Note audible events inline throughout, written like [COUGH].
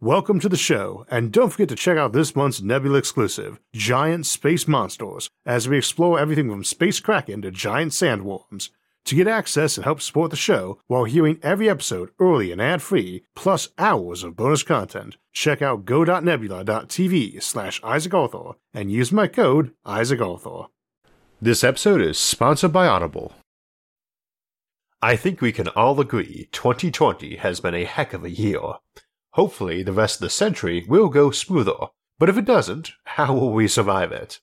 Welcome to the show, and don't forget to check out this month's Nebula exclusive, Giant Space Monsters, as we explore everything from space kraken to giant sandworms. To get access and help support the show while hearing every episode early and ad-free, plus hours of bonus content, check out go.nebula.tv slash Isaac Arthur and use my code Isaac Arthur. This episode is sponsored by Audible. I think we can all agree 2020 has been a heck of a year. Hopefully, the rest of the century will go smoother, but if it doesn't, how will we survive it?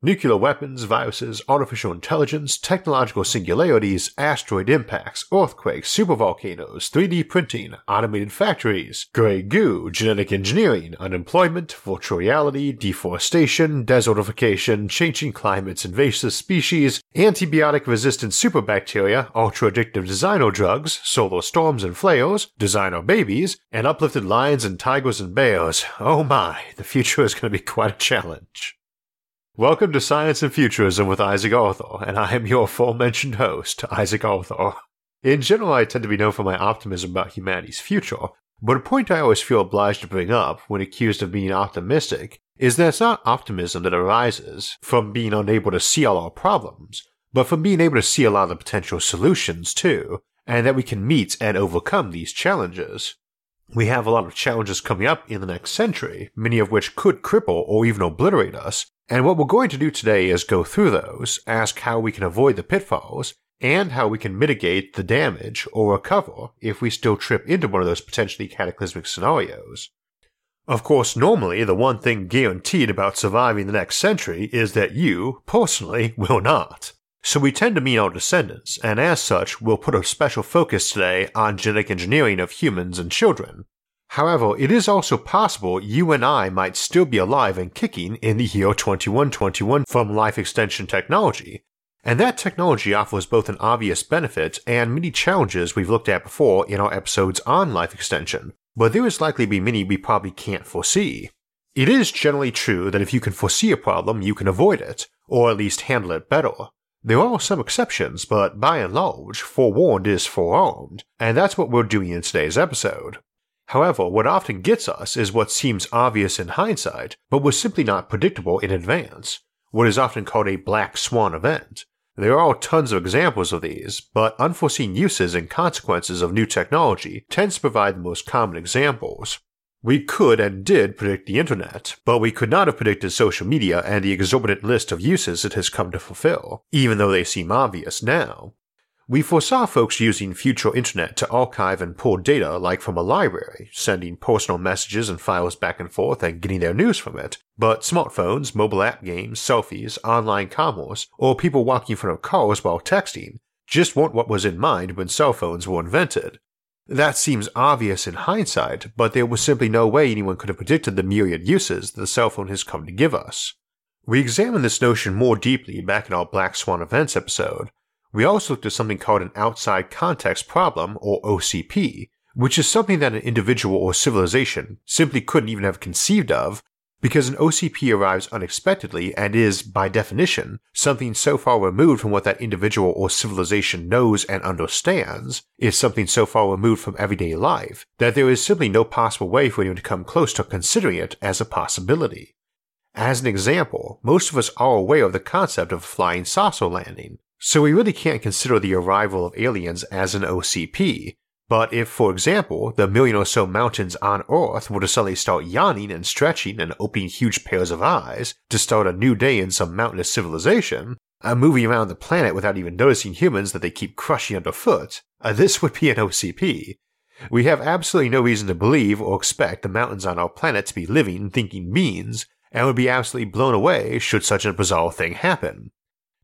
Nuclear weapons, viruses, artificial intelligence, technological singularities, asteroid impacts, earthquakes, supervolcanoes, 3D printing, automated factories, grey goo, genetic engineering, unemployment, virtual reality, deforestation, desertification, changing climates, invasive species, antibiotic resistant superbacteria, ultra addictive designer drugs, solar storms and flares, designer babies, and uplifted lions and tigers and bears. Oh my, the future is going to be quite a challenge. Welcome to Science and Futurism with Isaac Arthur, and I am your aforementioned host, Isaac Arthur. In general, I tend to be known for my optimism about humanity's future, but a point I always feel obliged to bring up when accused of being optimistic is that it's not optimism that arises from being unable to see all our problems, but from being able to see a lot of the potential solutions too, and that we can meet and overcome these challenges. We have a lot of challenges coming up in the next century, many of which could cripple or even obliterate us, and what we're going to do today is go through those, ask how we can avoid the pitfalls, and how we can mitigate the damage or recover if we still trip into one of those potentially cataclysmic scenarios. Of course, normally the one thing guaranteed about surviving the next century is that you, personally, will not. So we tend to mean our descendants, and as such, we'll put a special focus today on genetic engineering of humans and children, However, it is also possible you and I might still be alive and kicking in the year 2121 from life extension technology, and that technology offers both an obvious benefit and many challenges we've looked at before in our episodes on life extension, but there is likely to be many we probably can't foresee. It is generally true that if you can foresee a problem, you can avoid it, or at least handle it better. There are some exceptions, but by and large, forewarned is forearmed, and that's what we're doing in today's episode. However, what often gets us is what seems obvious in hindsight, but was simply not predictable in advance, what is often called a black swan event. There are tons of examples of these, but unforeseen uses and consequences of new technology tends to provide the most common examples. We could and did predict the internet, but we could not have predicted social media and the exorbitant list of uses it has come to fulfill, even though they seem obvious now. We foresaw folks using future internet to archive and pull data like from a library, sending personal messages and files back and forth and getting their news from it. But smartphones, mobile app games, selfies, online commerce, or people walking in front of cars while texting just weren't what was in mind when cell phones were invented. That seems obvious in hindsight, but there was simply no way anyone could have predicted the myriad uses the cell phone has come to give us. We examined this notion more deeply back in our Black Swan Events episode, we also looked at something called an outside context problem, or OCP, which is something that an individual or civilization simply couldn't even have conceived of because an OCP arrives unexpectedly and is, by definition, something so far removed from what that individual or civilization knows and understands, is something so far removed from everyday life, that there is simply no possible way for anyone to come close to considering it as a possibility. As an example, most of us are aware of the concept of a flying saucer landing, so we really can't consider the arrival of aliens as an OCP. But if, for example, the million or so mountains on Earth were to suddenly start yawning and stretching and opening huge pairs of eyes to start a new day in some mountainous civilization, uh, moving around the planet without even noticing humans that they keep crushing underfoot, uh, this would be an OCP. We have absolutely no reason to believe or expect the mountains on our planet to be living, thinking beings, and would be absolutely blown away should such a bizarre thing happen.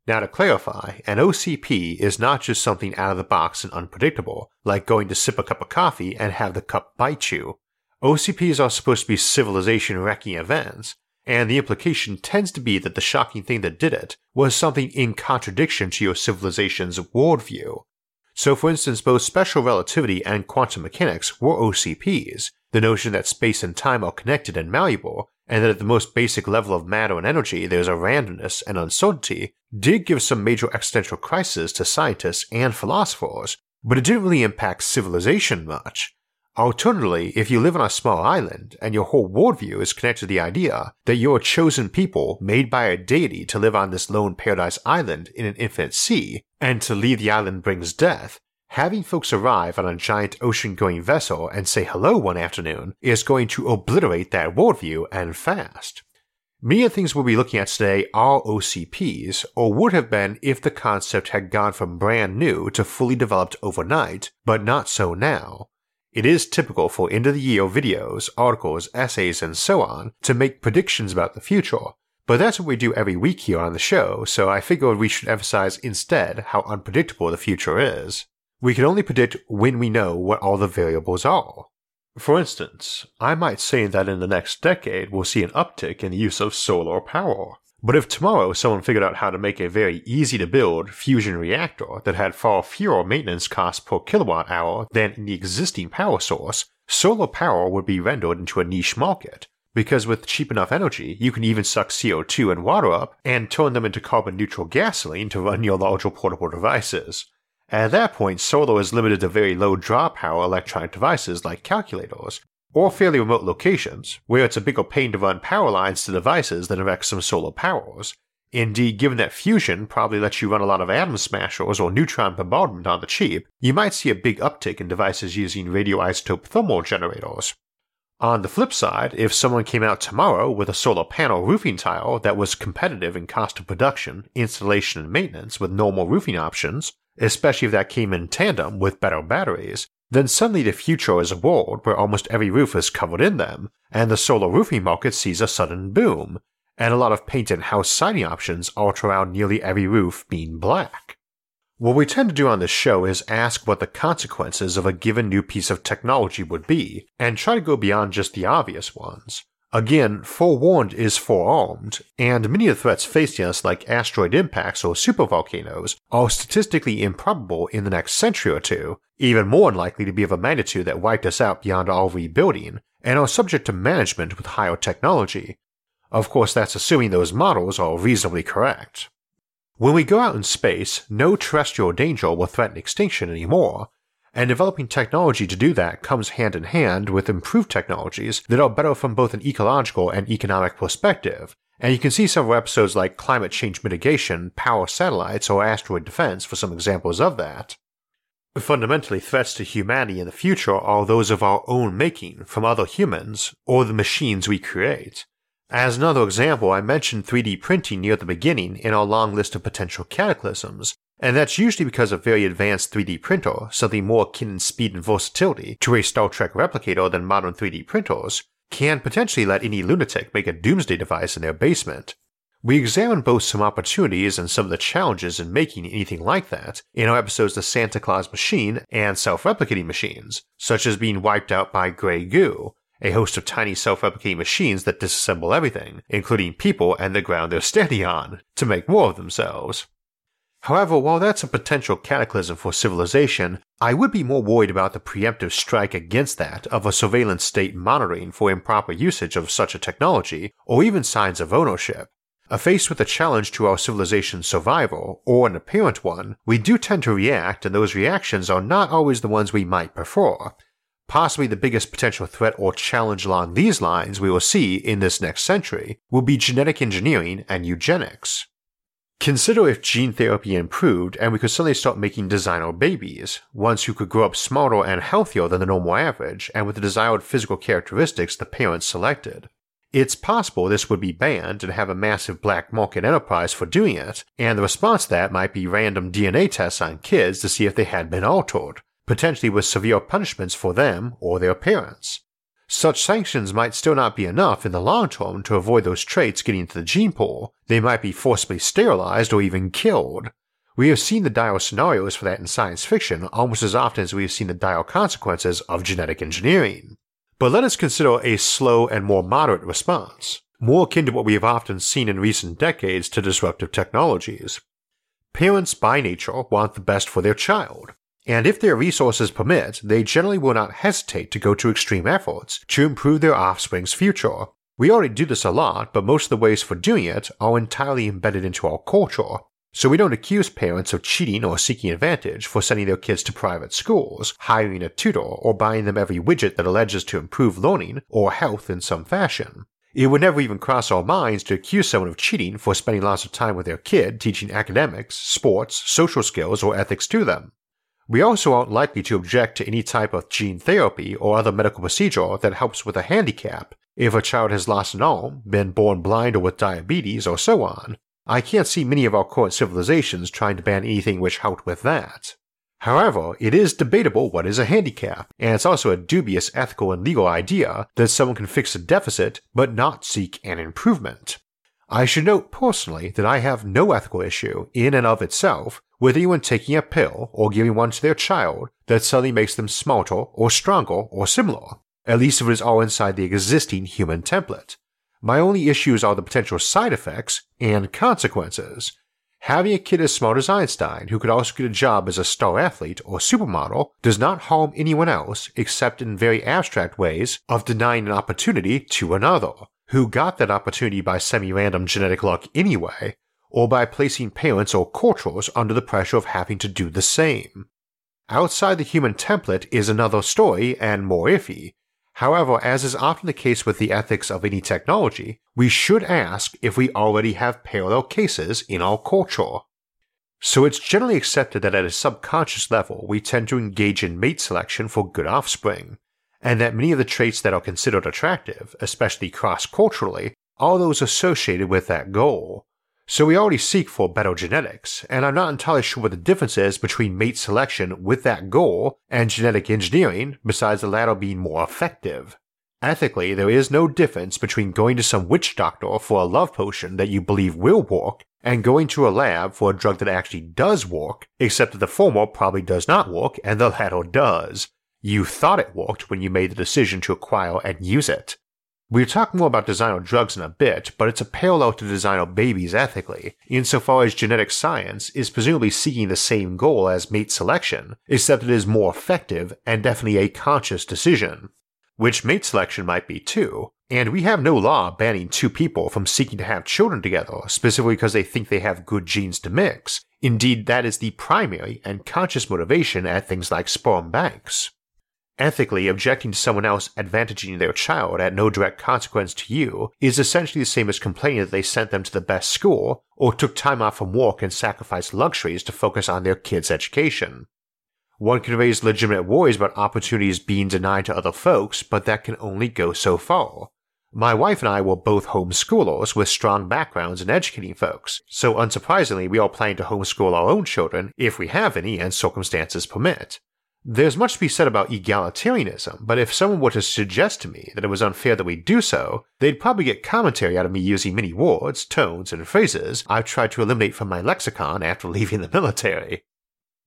Now, to clarify, an OCP is not just something out of the box and unpredictable, like going to sip a cup of coffee and have the cup bite you. OCPs are supposed to be civilization wrecking events, and the implication tends to be that the shocking thing that did it was something in contradiction to your civilization's worldview. So, for instance, both special relativity and quantum mechanics were OCPs, the notion that space and time are connected and malleable, and that at the most basic level of matter and energy there's a randomness and uncertainty, did give some major existential crises to scientists and philosophers, but it didn't really impact civilization much. Alternatively, if you live on a small island and your whole worldview is connected to the idea that you're a chosen people made by a deity to live on this lone paradise island in an infinite sea, and to leave the island brings death, having folks arrive on a giant ocean going vessel and say hello one afternoon is going to obliterate that worldview and fast. Many of the things we'll be looking at today are OCPs, or would have been if the concept had gone from brand new to fully developed overnight, but not so now. It is typical for end of the year videos, articles, essays, and so on to make predictions about the future, but that's what we do every week here on the show, so I figured we should emphasize instead how unpredictable the future is. We can only predict when we know what all the variables are. For instance, I might say that in the next decade we'll see an uptick in the use of solar power. But if tomorrow someone figured out how to make a very easy to build fusion reactor that had far fewer maintenance costs per kilowatt hour than the existing power source, solar power would be rendered into a niche market. Because with cheap enough energy, you can even suck CO2 and water up and turn them into carbon neutral gasoline to run your larger portable devices. At that point, solar is limited to very low draw power electronic devices like calculators, or fairly remote locations, where it's a bigger pain to run power lines to devices than erect some solar powers. Indeed, given that fusion probably lets you run a lot of atom smashers or neutron bombardment on the cheap, you might see a big uptick in devices using radioisotope thermal generators. On the flip side, if someone came out tomorrow with a solar panel roofing tile that was competitive in cost of production, installation, and maintenance with normal roofing options, especially if that came in tandem with better batteries, then suddenly the future is a world where almost every roof is covered in them, and the solar roofing market sees a sudden boom, and a lot of paint and house siding options alter around nearly every roof being black. What we tend to do on this show is ask what the consequences of a given new piece of technology would be, and try to go beyond just the obvious ones. Again, forewarned is forearmed, and many of the threats facing us, like asteroid impacts or supervolcanoes, are statistically improbable in the next century or two, even more unlikely to be of a magnitude that wiped us out beyond all rebuilding, and are subject to management with higher technology. Of course, that's assuming those models are reasonably correct. When we go out in space, no terrestrial danger will threaten extinction anymore, and developing technology to do that comes hand in hand with improved technologies that are better from both an ecological and economic perspective. And you can see several episodes like climate change mitigation, power satellites, or asteroid defense for some examples of that. Fundamentally, threats to humanity in the future are those of our own making from other humans or the machines we create. As another example, I mentioned 3D printing near the beginning in our long list of potential cataclysms, and that's usually because a very advanced 3D printer, something more akin in speed and versatility to a Star Trek replicator than modern 3D printers, can potentially let any lunatic make a doomsday device in their basement. We examine both some opportunities and some of the challenges in making anything like that in our episodes The Santa Claus Machine and Self Replicating Machines, such as being wiped out by Grey Goo, a host of tiny self replicating machines that disassemble everything, including people and the ground they're standing on, to make more of themselves. However, while that's a potential cataclysm for civilization, I would be more worried about the preemptive strike against that of a surveillance state monitoring for improper usage of such a technology, or even signs of ownership. A faced with a challenge to our civilization's survival, or an apparent one, we do tend to react, and those reactions are not always the ones we might prefer. Possibly the biggest potential threat or challenge along these lines we will see in this next century will be genetic engineering and eugenics. Consider if gene therapy improved and we could suddenly start making designer babies, ones who could grow up smarter and healthier than the normal average and with the desired physical characteristics the parents selected. It's possible this would be banned and have a massive black market enterprise for doing it, and the response to that might be random DNA tests on kids to see if they had been altered, potentially with severe punishments for them or their parents. Such sanctions might still not be enough in the long term to avoid those traits getting into the gene pool. They might be forcibly sterilized or even killed. We have seen the dire scenarios for that in science fiction almost as often as we have seen the dire consequences of genetic engineering. But let us consider a slow and more moderate response, more akin to what we have often seen in recent decades to disruptive technologies. Parents by nature want the best for their child, and if their resources permit, they generally will not hesitate to go to extreme efforts to improve their offspring's future. We already do this a lot, but most of the ways for doing it are entirely embedded into our culture. so we don't accuse parents of cheating or seeking advantage for sending their kids to private schools, hiring a tutor, or buying them every widget that alleges to improve learning or health in some fashion. It would never even cross our minds to accuse someone of cheating for spending lots of time with their kid teaching academics, sports, social skills, or ethics to them. We also aren't likely to object to any type of gene therapy or other medical procedure that helps with a handicap if a child has lost an arm, been born blind or with diabetes, or so on. I can't see many of our current civilizations trying to ban anything which helped with that. However, it is debatable what is a handicap, and it's also a dubious ethical and legal idea that someone can fix a deficit but not seek an improvement. I should note personally that I have no ethical issue in and of itself with anyone taking a pill or giving one to their child that suddenly makes them smarter or stronger or similar, at least if it is all inside the existing human template. My only issues are the potential side effects and consequences. Having a kid as smart as Einstein, who could also get a job as a star athlete or supermodel, does not harm anyone else except in very abstract ways of denying an opportunity to another, who got that opportunity by semi random genetic luck anyway, or by placing parents or cultures under the pressure of having to do the same. Outside the human template is another story and more iffy. However, as is often the case with the ethics of any technology, we should ask if we already have parallel cases in our culture. So it's generally accepted that at a subconscious level we tend to engage in mate selection for good offspring, and that many of the traits that are considered attractive, especially cross culturally, are those associated with that goal, so we already seek for better genetics, and I'm not entirely sure what the difference is between mate selection with that goal and genetic engineering, besides the latter being more effective. Ethically, there is no difference between going to some witch doctor for a love potion that you believe will work and going to a lab for a drug that actually does work, except that the former probably does not work and the latter does. You thought it worked when you made the decision to acquire and use it. We'll talk more about designer drugs in a bit, but it's a parallel to designer babies ethically, insofar as genetic science is presumably seeking the same goal as mate selection, except it is more effective and definitely a conscious decision. Which mate selection might be too, and we have no law banning two people from seeking to have children together specifically because they think they have good genes to mix. Indeed, that is the primary and conscious motivation at things like sperm banks. Ethically, objecting to someone else advantaging their child at no direct consequence to you is essentially the same as complaining that they sent them to the best school or took time off from work and sacrificed luxuries to focus on their kid's education. One can raise legitimate worries about opportunities being denied to other folks, but that can only go so far. My wife and I were both homeschoolers with strong backgrounds in educating folks, so unsurprisingly, we are planning to homeschool our own children if we have any and circumstances permit. There's much to be said about egalitarianism, but if someone were to suggest to me that it was unfair that we do so, they'd probably get commentary out of me using many words, tones, and phrases I've tried to eliminate from my lexicon after [LAUGHS] leaving the military.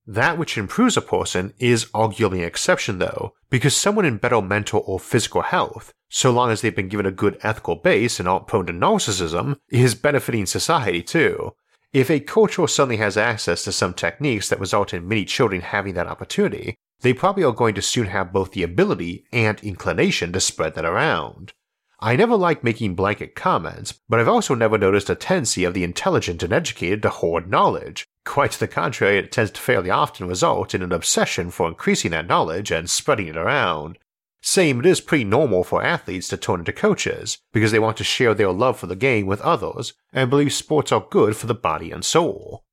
That which improves a person is arguably an exception, though, because someone in better mental or physical health, so long as they've been given a good ethical base and aren't prone to narcissism, is benefiting society too. If a culture suddenly has access to some techniques that result in many children having that opportunity, they probably are going to soon have both the ability and inclination to spread that around. I never like making blanket comments, but I've also never noticed a tendency of the intelligent and educated to hoard knowledge. Quite the contrary, it tends to fairly often result in an obsession for increasing that knowledge and spreading it around. Same, it is pretty normal for athletes to turn into coaches, because they want to share their love for the game with others and believe sports are good for the body and soul.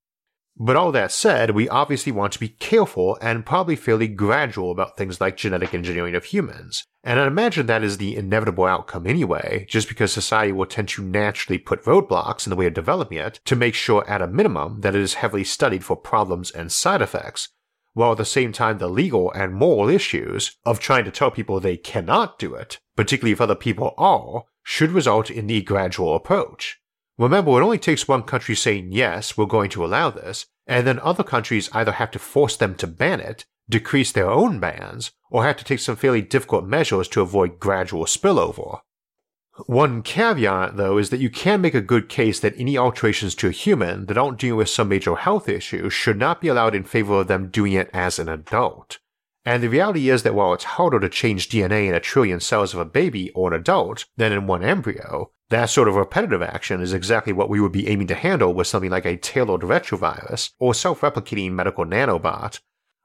But all that said, we obviously want to be careful and probably fairly gradual about things like genetic engineering of humans. And I imagine that is the inevitable outcome anyway, just because society will tend to naturally put roadblocks in the way of developing it to make sure at a minimum that it is heavily studied for problems and side effects, while at the same time the legal and moral issues of trying to tell people they cannot do it, particularly if other people are, should result in the gradual approach. Remember, it only takes one country saying, yes, we're going to allow this, and then other countries either have to force them to ban it, decrease their own bans, or have to take some fairly difficult measures to avoid gradual spillover. One caveat, though, is that you can make a good case that any alterations to a human that aren't dealing with some major health issue should not be allowed in favor of them doing it as an adult. And the reality is that while it's harder to change DNA in a trillion cells of a baby or an adult than in one embryo, That sort of repetitive action is exactly what we would be aiming to handle with something like a tailored retrovirus or self replicating medical nanobot.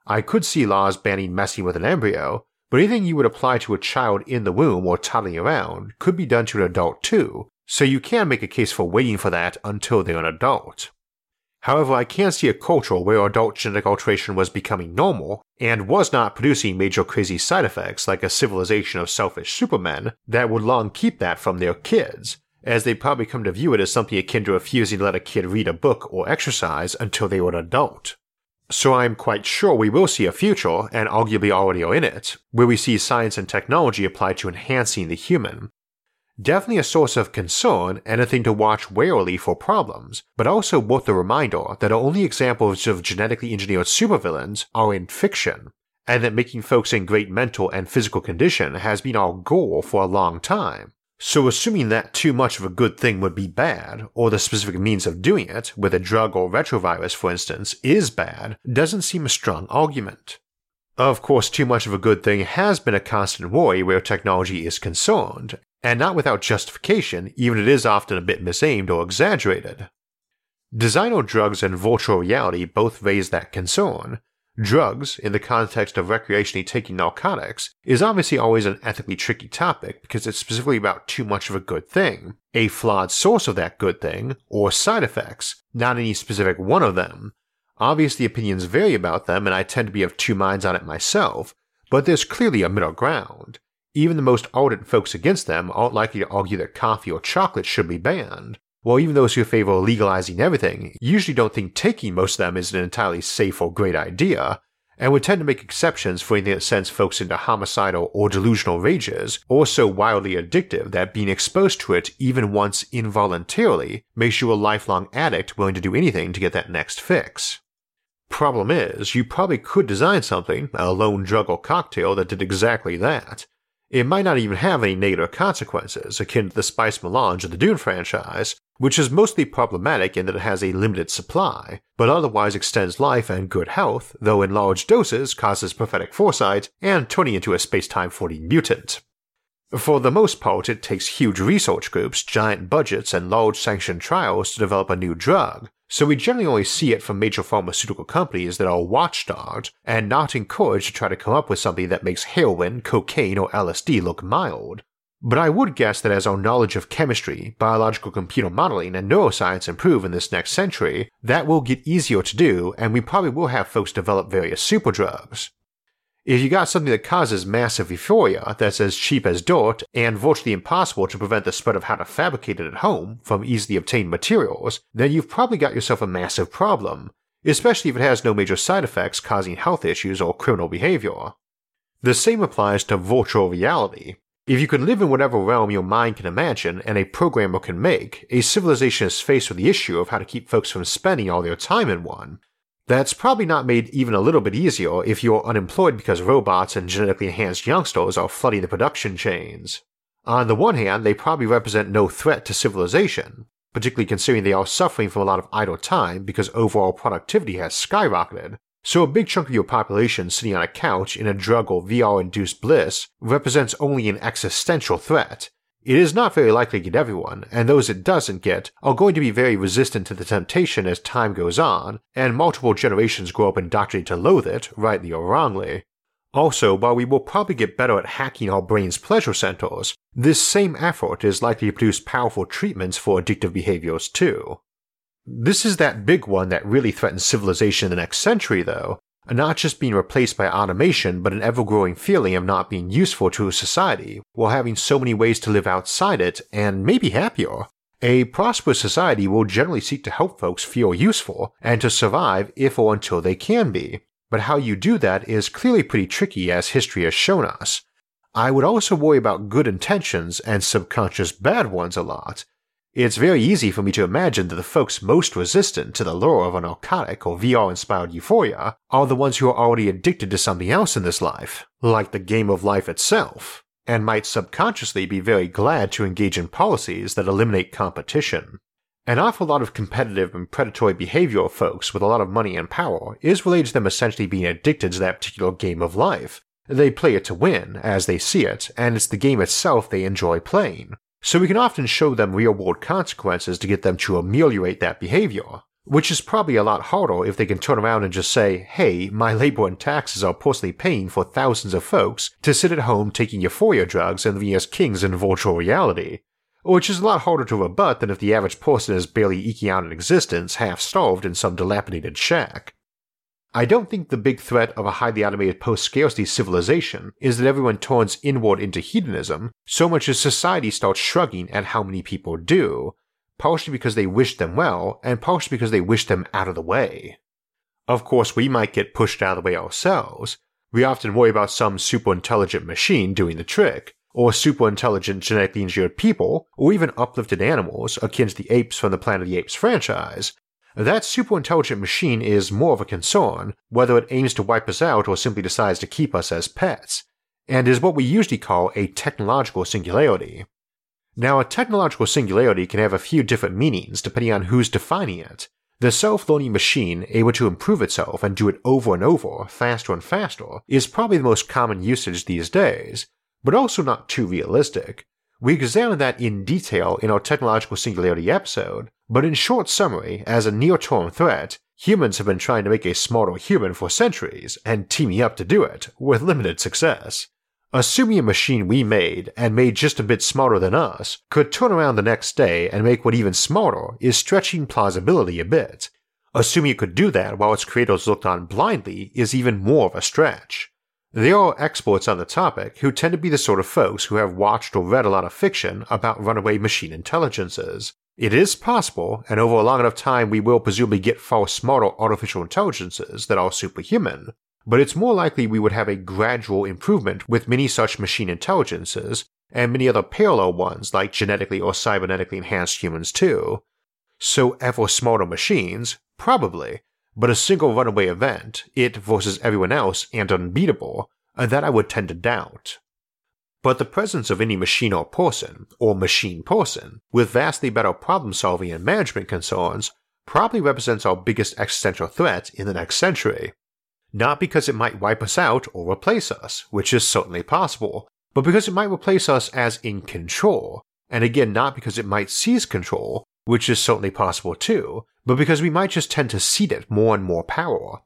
I could see laws banning messing with an embryo, but anything you would apply to a child in the womb or toddling around could be done to an adult too, so you can make a case for waiting for that until they're an adult. However, I can see a culture where adult genetic alteration was becoming normal and was not producing major crazy side effects like a civilization of selfish supermen that would long keep that from their kids, as they'd probably come to view it as something akin to refusing to let a kid read a book or exercise until they were an adult. So I'm quite sure we will see a future, and arguably already are in it, where we see science and technology applied to enhancing the human, Definitely a source of concern and a thing to watch warily for problems, but also worth the reminder that only examples of genetically engineered supervillains are in fiction, and that making folks in great mental and physical condition has been our goal for a long time. So, assuming that too much of a good thing would be bad, or the specific means of doing it, with a drug or retrovirus for instance, is bad, doesn't seem a strong argument. Of course, too much of a good thing has been a constant worry where technology is concerned, and not without justification, even it is often a bit misaimed or exaggerated. Designer drugs and virtual reality both raise that concern. Drugs, in the context of recreationally taking narcotics, is obviously always an ethically tricky topic because it's specifically about too much of a good thing, a flawed source of that good thing, or side effects, not any specific one of them. Obviously, opinions vary about them, and I tend to be of two minds on it myself, but there's clearly a middle ground. Even the most ardent folks against them aren't likely to argue that coffee or chocolate should be banned, while even those who favor legalizing everything usually don't think taking most of them is an entirely safe or great idea, and would tend to make exceptions for anything that sends folks into homicidal or delusional rages, or so wildly addictive that being exposed to it even once involuntarily makes you a lifelong addict willing to do anything to get that next fix. Problem is, you probably could design something, a lone drug or cocktail that did exactly that, it might not even have any negative consequences, akin to the Spice Melange of the Dune franchise, which is mostly problematic in that it has a limited supply, but otherwise extends life and good health, though in large doses causes prophetic foresight and turning into a space-time floating mutant. For the most part, it takes huge research groups, giant budgets, and large sanctioned trials to develop a new drug, so we generally only see it from major pharmaceutical companies that are watchdogged and not encouraged to try to come up with something that makes heroin, cocaine, or LSD look mild. But I would guess that as our knowledge of chemistry, biological computer modeling, and neuroscience improve in this next century, that will get easier to do, and we probably will have folks develop various superdrugs. If you got something that causes massive euphoria that's as cheap as dirt and virtually impossible to prevent the spread of how to fabricate it at home from easily obtained materials, then you've probably got yourself a massive problem, especially if it has no major side effects causing health issues or criminal behavior. The same applies to virtual reality. If you can live in whatever realm your mind can imagine and a programmer can make, a civilization is faced with the issue of how to keep folks from spending all their time in one, that's probably not made even a little bit easier if you're unemployed because robots and genetically enhanced youngsters are flooding the production chains. On the one hand, they probably represent no threat to civilization, particularly considering they are suffering from a lot of idle time because overall productivity has skyrocketed. So a big chunk of your population sitting on a couch in a drug or VR induced bliss represents only an existential threat, it is not very likely to get everyone, and those it doesn't get are going to be very resistant to the temptation as time goes on, and multiple generations grow up indoctrinated to loathe it, rightly or wrongly. Also, while we will probably get better at hacking our brain's pleasure centers, this same effort is likely to produce powerful treatments for addictive behaviors too. This is that big one that really threatens civilization in the next century, though, not just being replaced by automation, but an ever growing feeling of not being useful to a society, while having so many ways to live outside it and maybe happier. A prosperous society will generally seek to help folks feel useful and to survive if or until they can be. But how you do that is clearly pretty tricky, as history has shown us. I would also worry about good intentions and subconscious bad ones a lot, it's very easy for me to imagine that the folks most resistant to the lure of a narcotic or VR inspired euphoria are the ones who are already addicted to something else in this life, like the game of life itself, and might subconsciously be very glad to engage in policies that eliminate competition. An awful lot of competitive and predatory behavior of folks with a lot of money and power is related to them essentially being addicted to that particular game of life. They play it to win, as they see it, and it's the game itself they enjoy playing, so we can often show them real world consequences to get them to ameliorate that behavior. Which is probably a lot harder if they can turn around and just say, hey, my labor and taxes are personally paying for thousands of folks to sit at home taking euphoria drugs and living as kings in virtual reality. Which is a lot harder to rebut than if the average person is barely eking out an existence half starved in some dilapidated shack. I don't think the big threat of a highly automated post scarcity civilization is that everyone turns inward into hedonism so much as society starts shrugging at how many people do, partially because they wish them well, and partially because they wish them out of the way. Of course, we might get pushed out of the way ourselves. We often worry about some super intelligent machine doing the trick, or super intelligent genetically engineered people, or even uplifted animals akin to the apes from the Planet of the Apes franchise. That super intelligent machine is more of a concern, whether it aims to wipe us out or simply decides to keep us as pets, and is what we usually call a technological singularity. Now, a technological singularity can have a few different meanings depending on who's defining it. The self learning machine able to improve itself and do it over and over, faster and faster, is probably the most common usage these days, but also not too realistic. We examined that in detail in our technological singularity episode, but in short summary, as a near term threat, humans have been trying to make a smarter human for centuries and teaming up to do it, with limited success. Assuming a machine we made, and made just a bit smarter than us, could turn around the next day and make what even smarter is stretching plausibility a bit. Assuming it could do that while its creators looked on blindly is even more of a stretch. There are experts on the topic who tend to be the sort of folks who have watched or read a lot of fiction about runaway machine intelligences. It is possible, and over a long enough time we will presumably get far smarter artificial intelligences that are superhuman, but it's more likely we would have a gradual improvement with many such machine intelligences, and many other parallel ones like genetically or cybernetically enhanced humans too. So ever smarter machines, probably, but a single runaway event, it versus everyone else and unbeatable, uh, that I would tend to doubt. But the presence of any machine or person, or machine person, with vastly better problem solving and management concerns probably represents our biggest existential threat in the next century not because it might wipe us out or replace us, which is certainly possible, but because it might replace us as in control, and again, not because it might seize control, which is certainly possible too, but because we might just tend to cede it more and more power.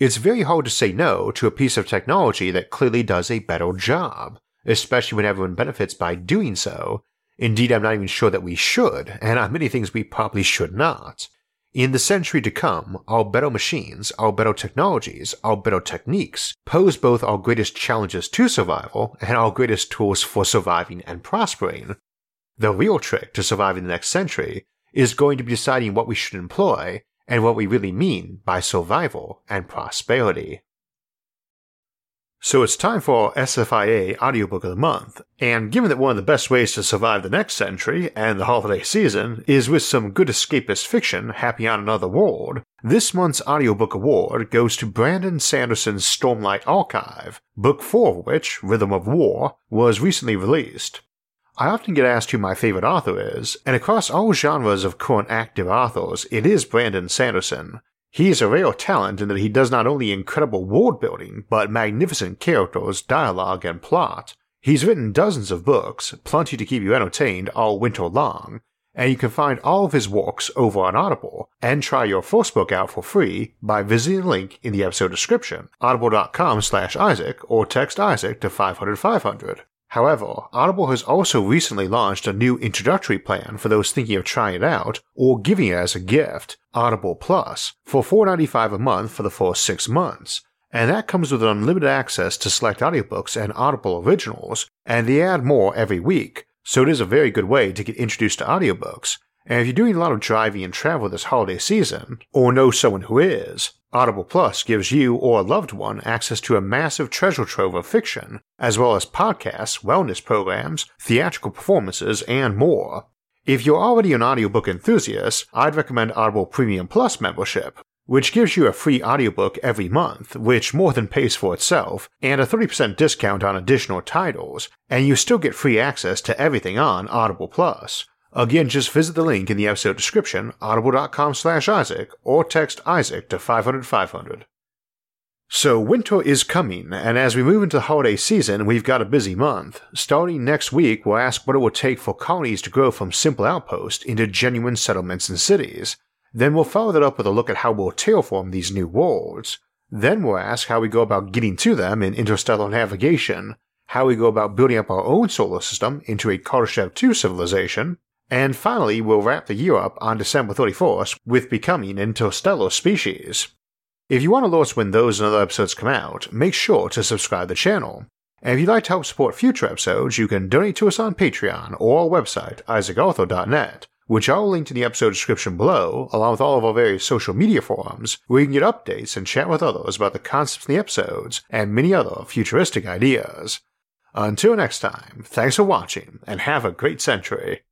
It's very hard to say no to a piece of technology that clearly does a better job, especially when everyone benefits by doing so. Indeed, I'm not even sure that we should, and on many things we probably should not. In the century to come, our better machines, our better technologies, our better techniques pose both our greatest challenges to survival and our greatest tools for surviving and prospering. The real trick to surviving the next century is going to be deciding what we should employ and what we really mean by survival and prosperity. So it's time for SFIA audiobook of the month, and given that one of the best ways to survive the next century and the holiday season is with some good escapist fiction happy on another world, this month's audiobook award goes to Brandon Sanderson's Stormlight Archive, book 4 of which, Rhythm of War, was recently released. I often get asked who my favorite author is, and across all genres of current active authors, it is Brandon Sanderson, he is a real talent in that he does not only incredible world building, but magnificent characters, dialogue, and plot. He's written dozens of books, plenty to keep you entertained all winter long, and you can find all of his works over on Audible and try your first book out for free by visiting the link in the episode description, audible.com slash Isaac, or text Isaac to 500 500. However, Audible has also recently launched a new introductory plan for those thinking of trying it out or giving it as a gift, Audible Plus, for $4.95 a month for the first six months. And that comes with unlimited access to select audiobooks and Audible originals, and they add more every week, so it is a very good way to get introduced to audiobooks. And if you're doing a lot of driving and travel this holiday season, or know someone who is, Audible Plus gives you or a loved one access to a massive treasure trove of fiction, as well as podcasts, wellness programs, theatrical performances, and more. If you're already an audiobook enthusiast, I'd recommend Audible Premium Plus membership, which gives you a free audiobook every month, which more than pays for itself, and a 30% discount on additional titles, and you still get free access to everything on Audible Plus. Again, just visit the link in the episode description, audible.com slash Isaac, or text Isaac to 500 500. So, winter is coming, and as we move into the holiday season, we've got a busy month. Starting next week, we'll ask what it will take for colonies to grow from simple outposts into genuine settlements and cities. Then we'll follow that up with a look at how we'll terraform these new worlds. Then we'll ask how we go about getting to them in interstellar navigation, how we go about building up our own solar system into a Kardashev 2 civilization, and finally we'll wrap the year up on December 31st with becoming interstellar species. If you want to us when those and other episodes come out, make sure to subscribe to the channel. And if you'd like to help support future episodes, you can donate to us on Patreon or our website, isaacarthur.net, which I'll link to the episode description below, along with all of our various social media forums, where you can get updates and chat with others about the concepts in the episodes and many other futuristic ideas. Until next time, thanks for watching and have a great century.